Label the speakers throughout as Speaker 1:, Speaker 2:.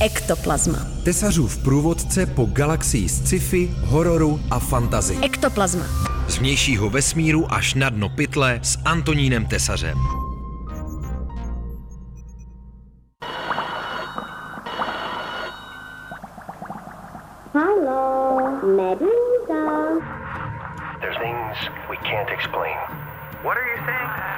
Speaker 1: Ektoplazma.
Speaker 2: Tesařův průvodce po galaxii sci-fi, hororu a fantazy.
Speaker 1: Ektoplazma.
Speaker 2: Z vnějšího vesmíru až na dno pytle s Antonínem Tesařem.
Speaker 3: Hello, Medusa.
Speaker 4: There's things we can't explain.
Speaker 5: What are you saying?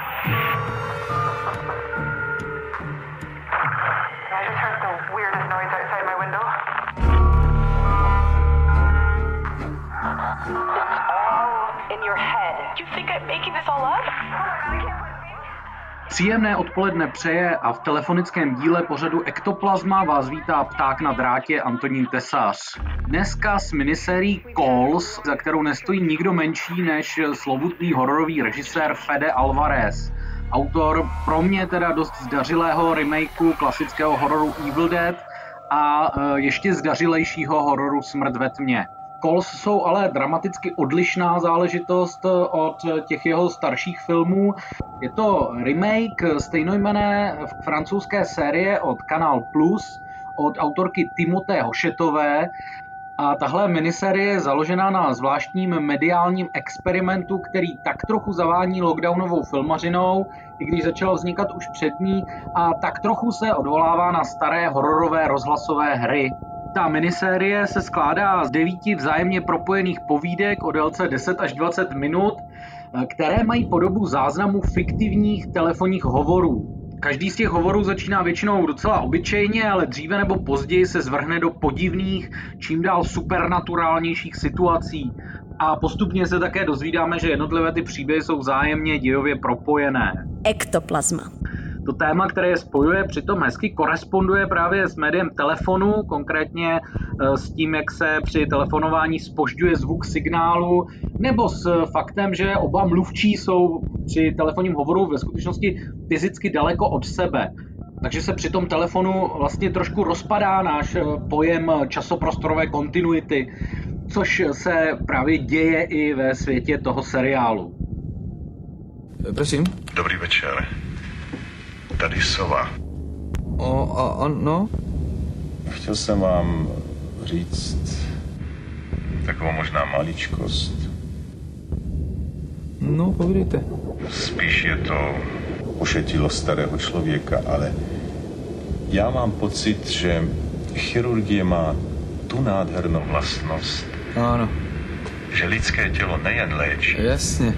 Speaker 6: Příjemné odpoledne přeje a v telefonickém díle pořadu Ektoplazma vás vítá pták na drátě Antonín Tesař. Dneska s minisérií Calls, za kterou nestojí nikdo menší než slovutný hororový režisér Fede Alvarez. Autor pro mě teda dost zdařilého remakeu klasického hororu Evil Dead a e, ještě zdařilejšího hororu Smrt ve tmě. Calls jsou ale dramaticky odlišná záležitost od těch jeho starších filmů. Je to remake stejnojmené francouzské série od Canal Plus od autorky Timoté Hošetové a tahle miniserie je založena na zvláštním mediálním experimentu, který tak trochu zavání lockdownovou filmařinou, i když začalo vznikat už před ní, a tak trochu se odvolává na staré hororové rozhlasové hry. Ta minisérie se skládá z devíti vzájemně propojených povídek o délce 10 až 20 minut, které mají podobu záznamu fiktivních telefonních hovorů. Každý z těch hovorů začíná většinou docela obyčejně, ale dříve nebo později se zvrhne do podivných, čím dál supernaturálnějších situací. A postupně se také dozvídáme, že jednotlivé ty příběhy jsou vzájemně dějově propojené.
Speaker 1: Ektoplazma.
Speaker 6: To téma, které je spojuje, přitom hezky koresponduje právě s médiem telefonu, konkrétně eh, s tím, jak se při telefonování spožďuje zvuk signálu, nebo s faktem, že oba mluvčí jsou při telefonním hovoru ve skutečnosti fyzicky daleko od sebe. Takže se při tom telefonu vlastně trošku rozpadá náš eh, pojem časoprostorové kontinuity, což se právě děje i ve světě toho seriálu.
Speaker 7: Prosím?
Speaker 4: Dobrý večer. Tady sova.
Speaker 7: O, a, a no?
Speaker 4: Chtěl jsem vám říct takovou možná maličkost.
Speaker 7: No, povídejte.
Speaker 4: Spíš je to ošetilo starého člověka, ale já mám pocit, že chirurgie má tu nádhernou vlastnost,
Speaker 7: Ano,
Speaker 4: že lidské tělo nejen léčí,
Speaker 7: jasně.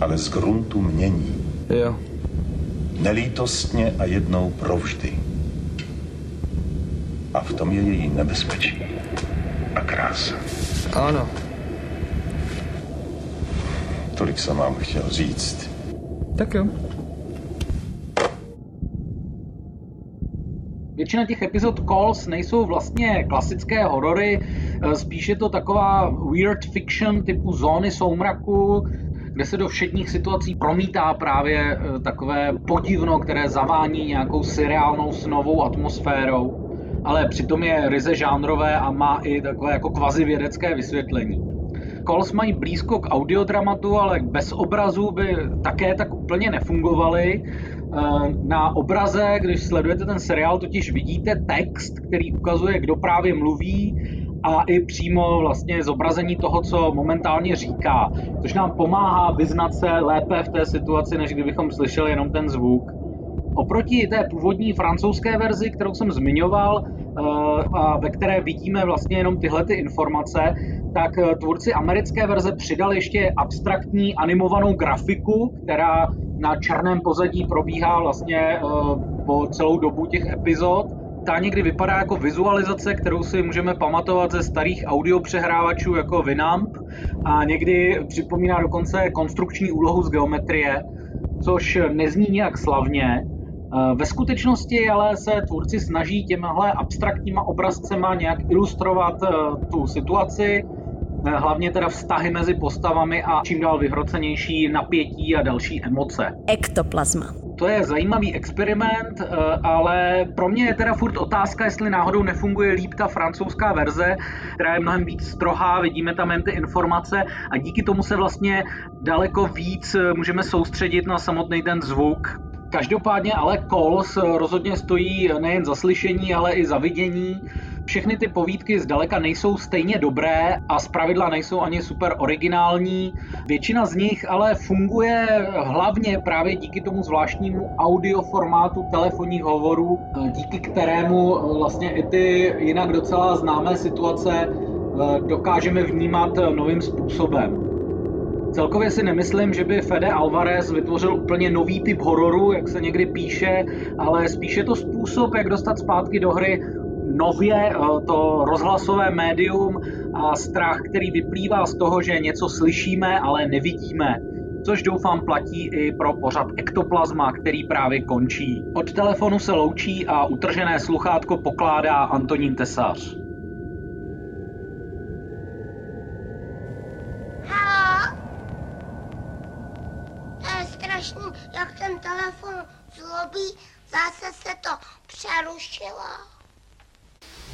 Speaker 4: ale z gruntu mění.
Speaker 7: Jo.
Speaker 4: Nelítostně a jednou provždy. A v tom je její nebezpečí a krása.
Speaker 7: Ano.
Speaker 4: Tolik jsem vám chtěl říct.
Speaker 7: Tak jo.
Speaker 6: Většina těch epizod Calls nejsou vlastně klasické horory, eh, spíš je to taková weird fiction typu zóny soumraku, kde se do všedních situací promítá právě eh, takové podivno, které zavání nějakou seriálnou snovou atmosférou, ale přitom je ryze žánrové a má i takové jako kvazi vědecké vysvětlení. Calls mají blízko k audiodramatu, ale bez obrazu by také tak úplně nefungovaly. Eh, Na obraze, když sledujete ten seriál, totiž vidíte text, který ukazuje, kdo právě mluví a i přímo vlastně zobrazení toho, co momentálně říká, což nám pomáhá vyznat se lépe v té situaci, než kdybychom slyšeli jenom ten zvuk. Oproti té původní francouzské verzi, kterou jsem zmiňoval, eh, a ve které vidíme vlastně jenom tyhle ty informace, tak eh, tvůrci americké verze přidali ještě abstraktní animovanou grafiku, která na černém pozadí probíhá vlastně eh, po celou dobu těch epizod. Ta někdy vypadá jako vizualizace, kterou si můžeme pamatovat ze starých audiopřehrávačů jako Winamp a někdy připomíná dokonce konstrukční úlohu z geometrie, což nezní nějak slavně, Eh, Ve skutečnosti ale se tvůrci snaží těmhle abstraktníma obrazcema nějak ilustrovat eh, tu situaci, eh, hlavně teda vztahy mezi postavami a čím dál vyhrocenější napětí a další emoce.
Speaker 1: Ektoplazma.
Speaker 6: To je zajímavý experiment, eh, ale pro mě je teda furt otázka, jestli náhodou nefunguje líp ta francouzská verze, která je mnohem víc strohá, vidíme tam jen ty informace a díky tomu se vlastně daleko víc eh, můžeme soustředit na samotný ten zvuk. Každopádně ale Coles rozhodně stojí nejen za slyšení, ale i za vidění. Všechny ty povídky zdaleka nejsou stejně dobré a zpravidla nejsou ani super originální. Většina z nich ale funguje hlavně právě díky tomu zvláštnímu audioformátu telefonních hovorů, díky kterému vlastně i ty jinak docela známé situace dokážeme vnímat novým způsobem. Celkově si nemyslím, že by Fede Alvarez vytvořil úplně nový typ hororu, jak se někdy píše, ale spíše to způsob, jak dostat zpátky do hry nově eh, to rozhlasové médium a strach, který vyplývá z toho, že něco slyšíme, ale nevidíme což doufám platí i pro pořad Ektoplazma, který právě končí. Od telefonu se loučí a utržené sluchátko pokládá Antonín Tesař.
Speaker 5: strašný, jak ten telefon zlobí, zase se to přerušilo.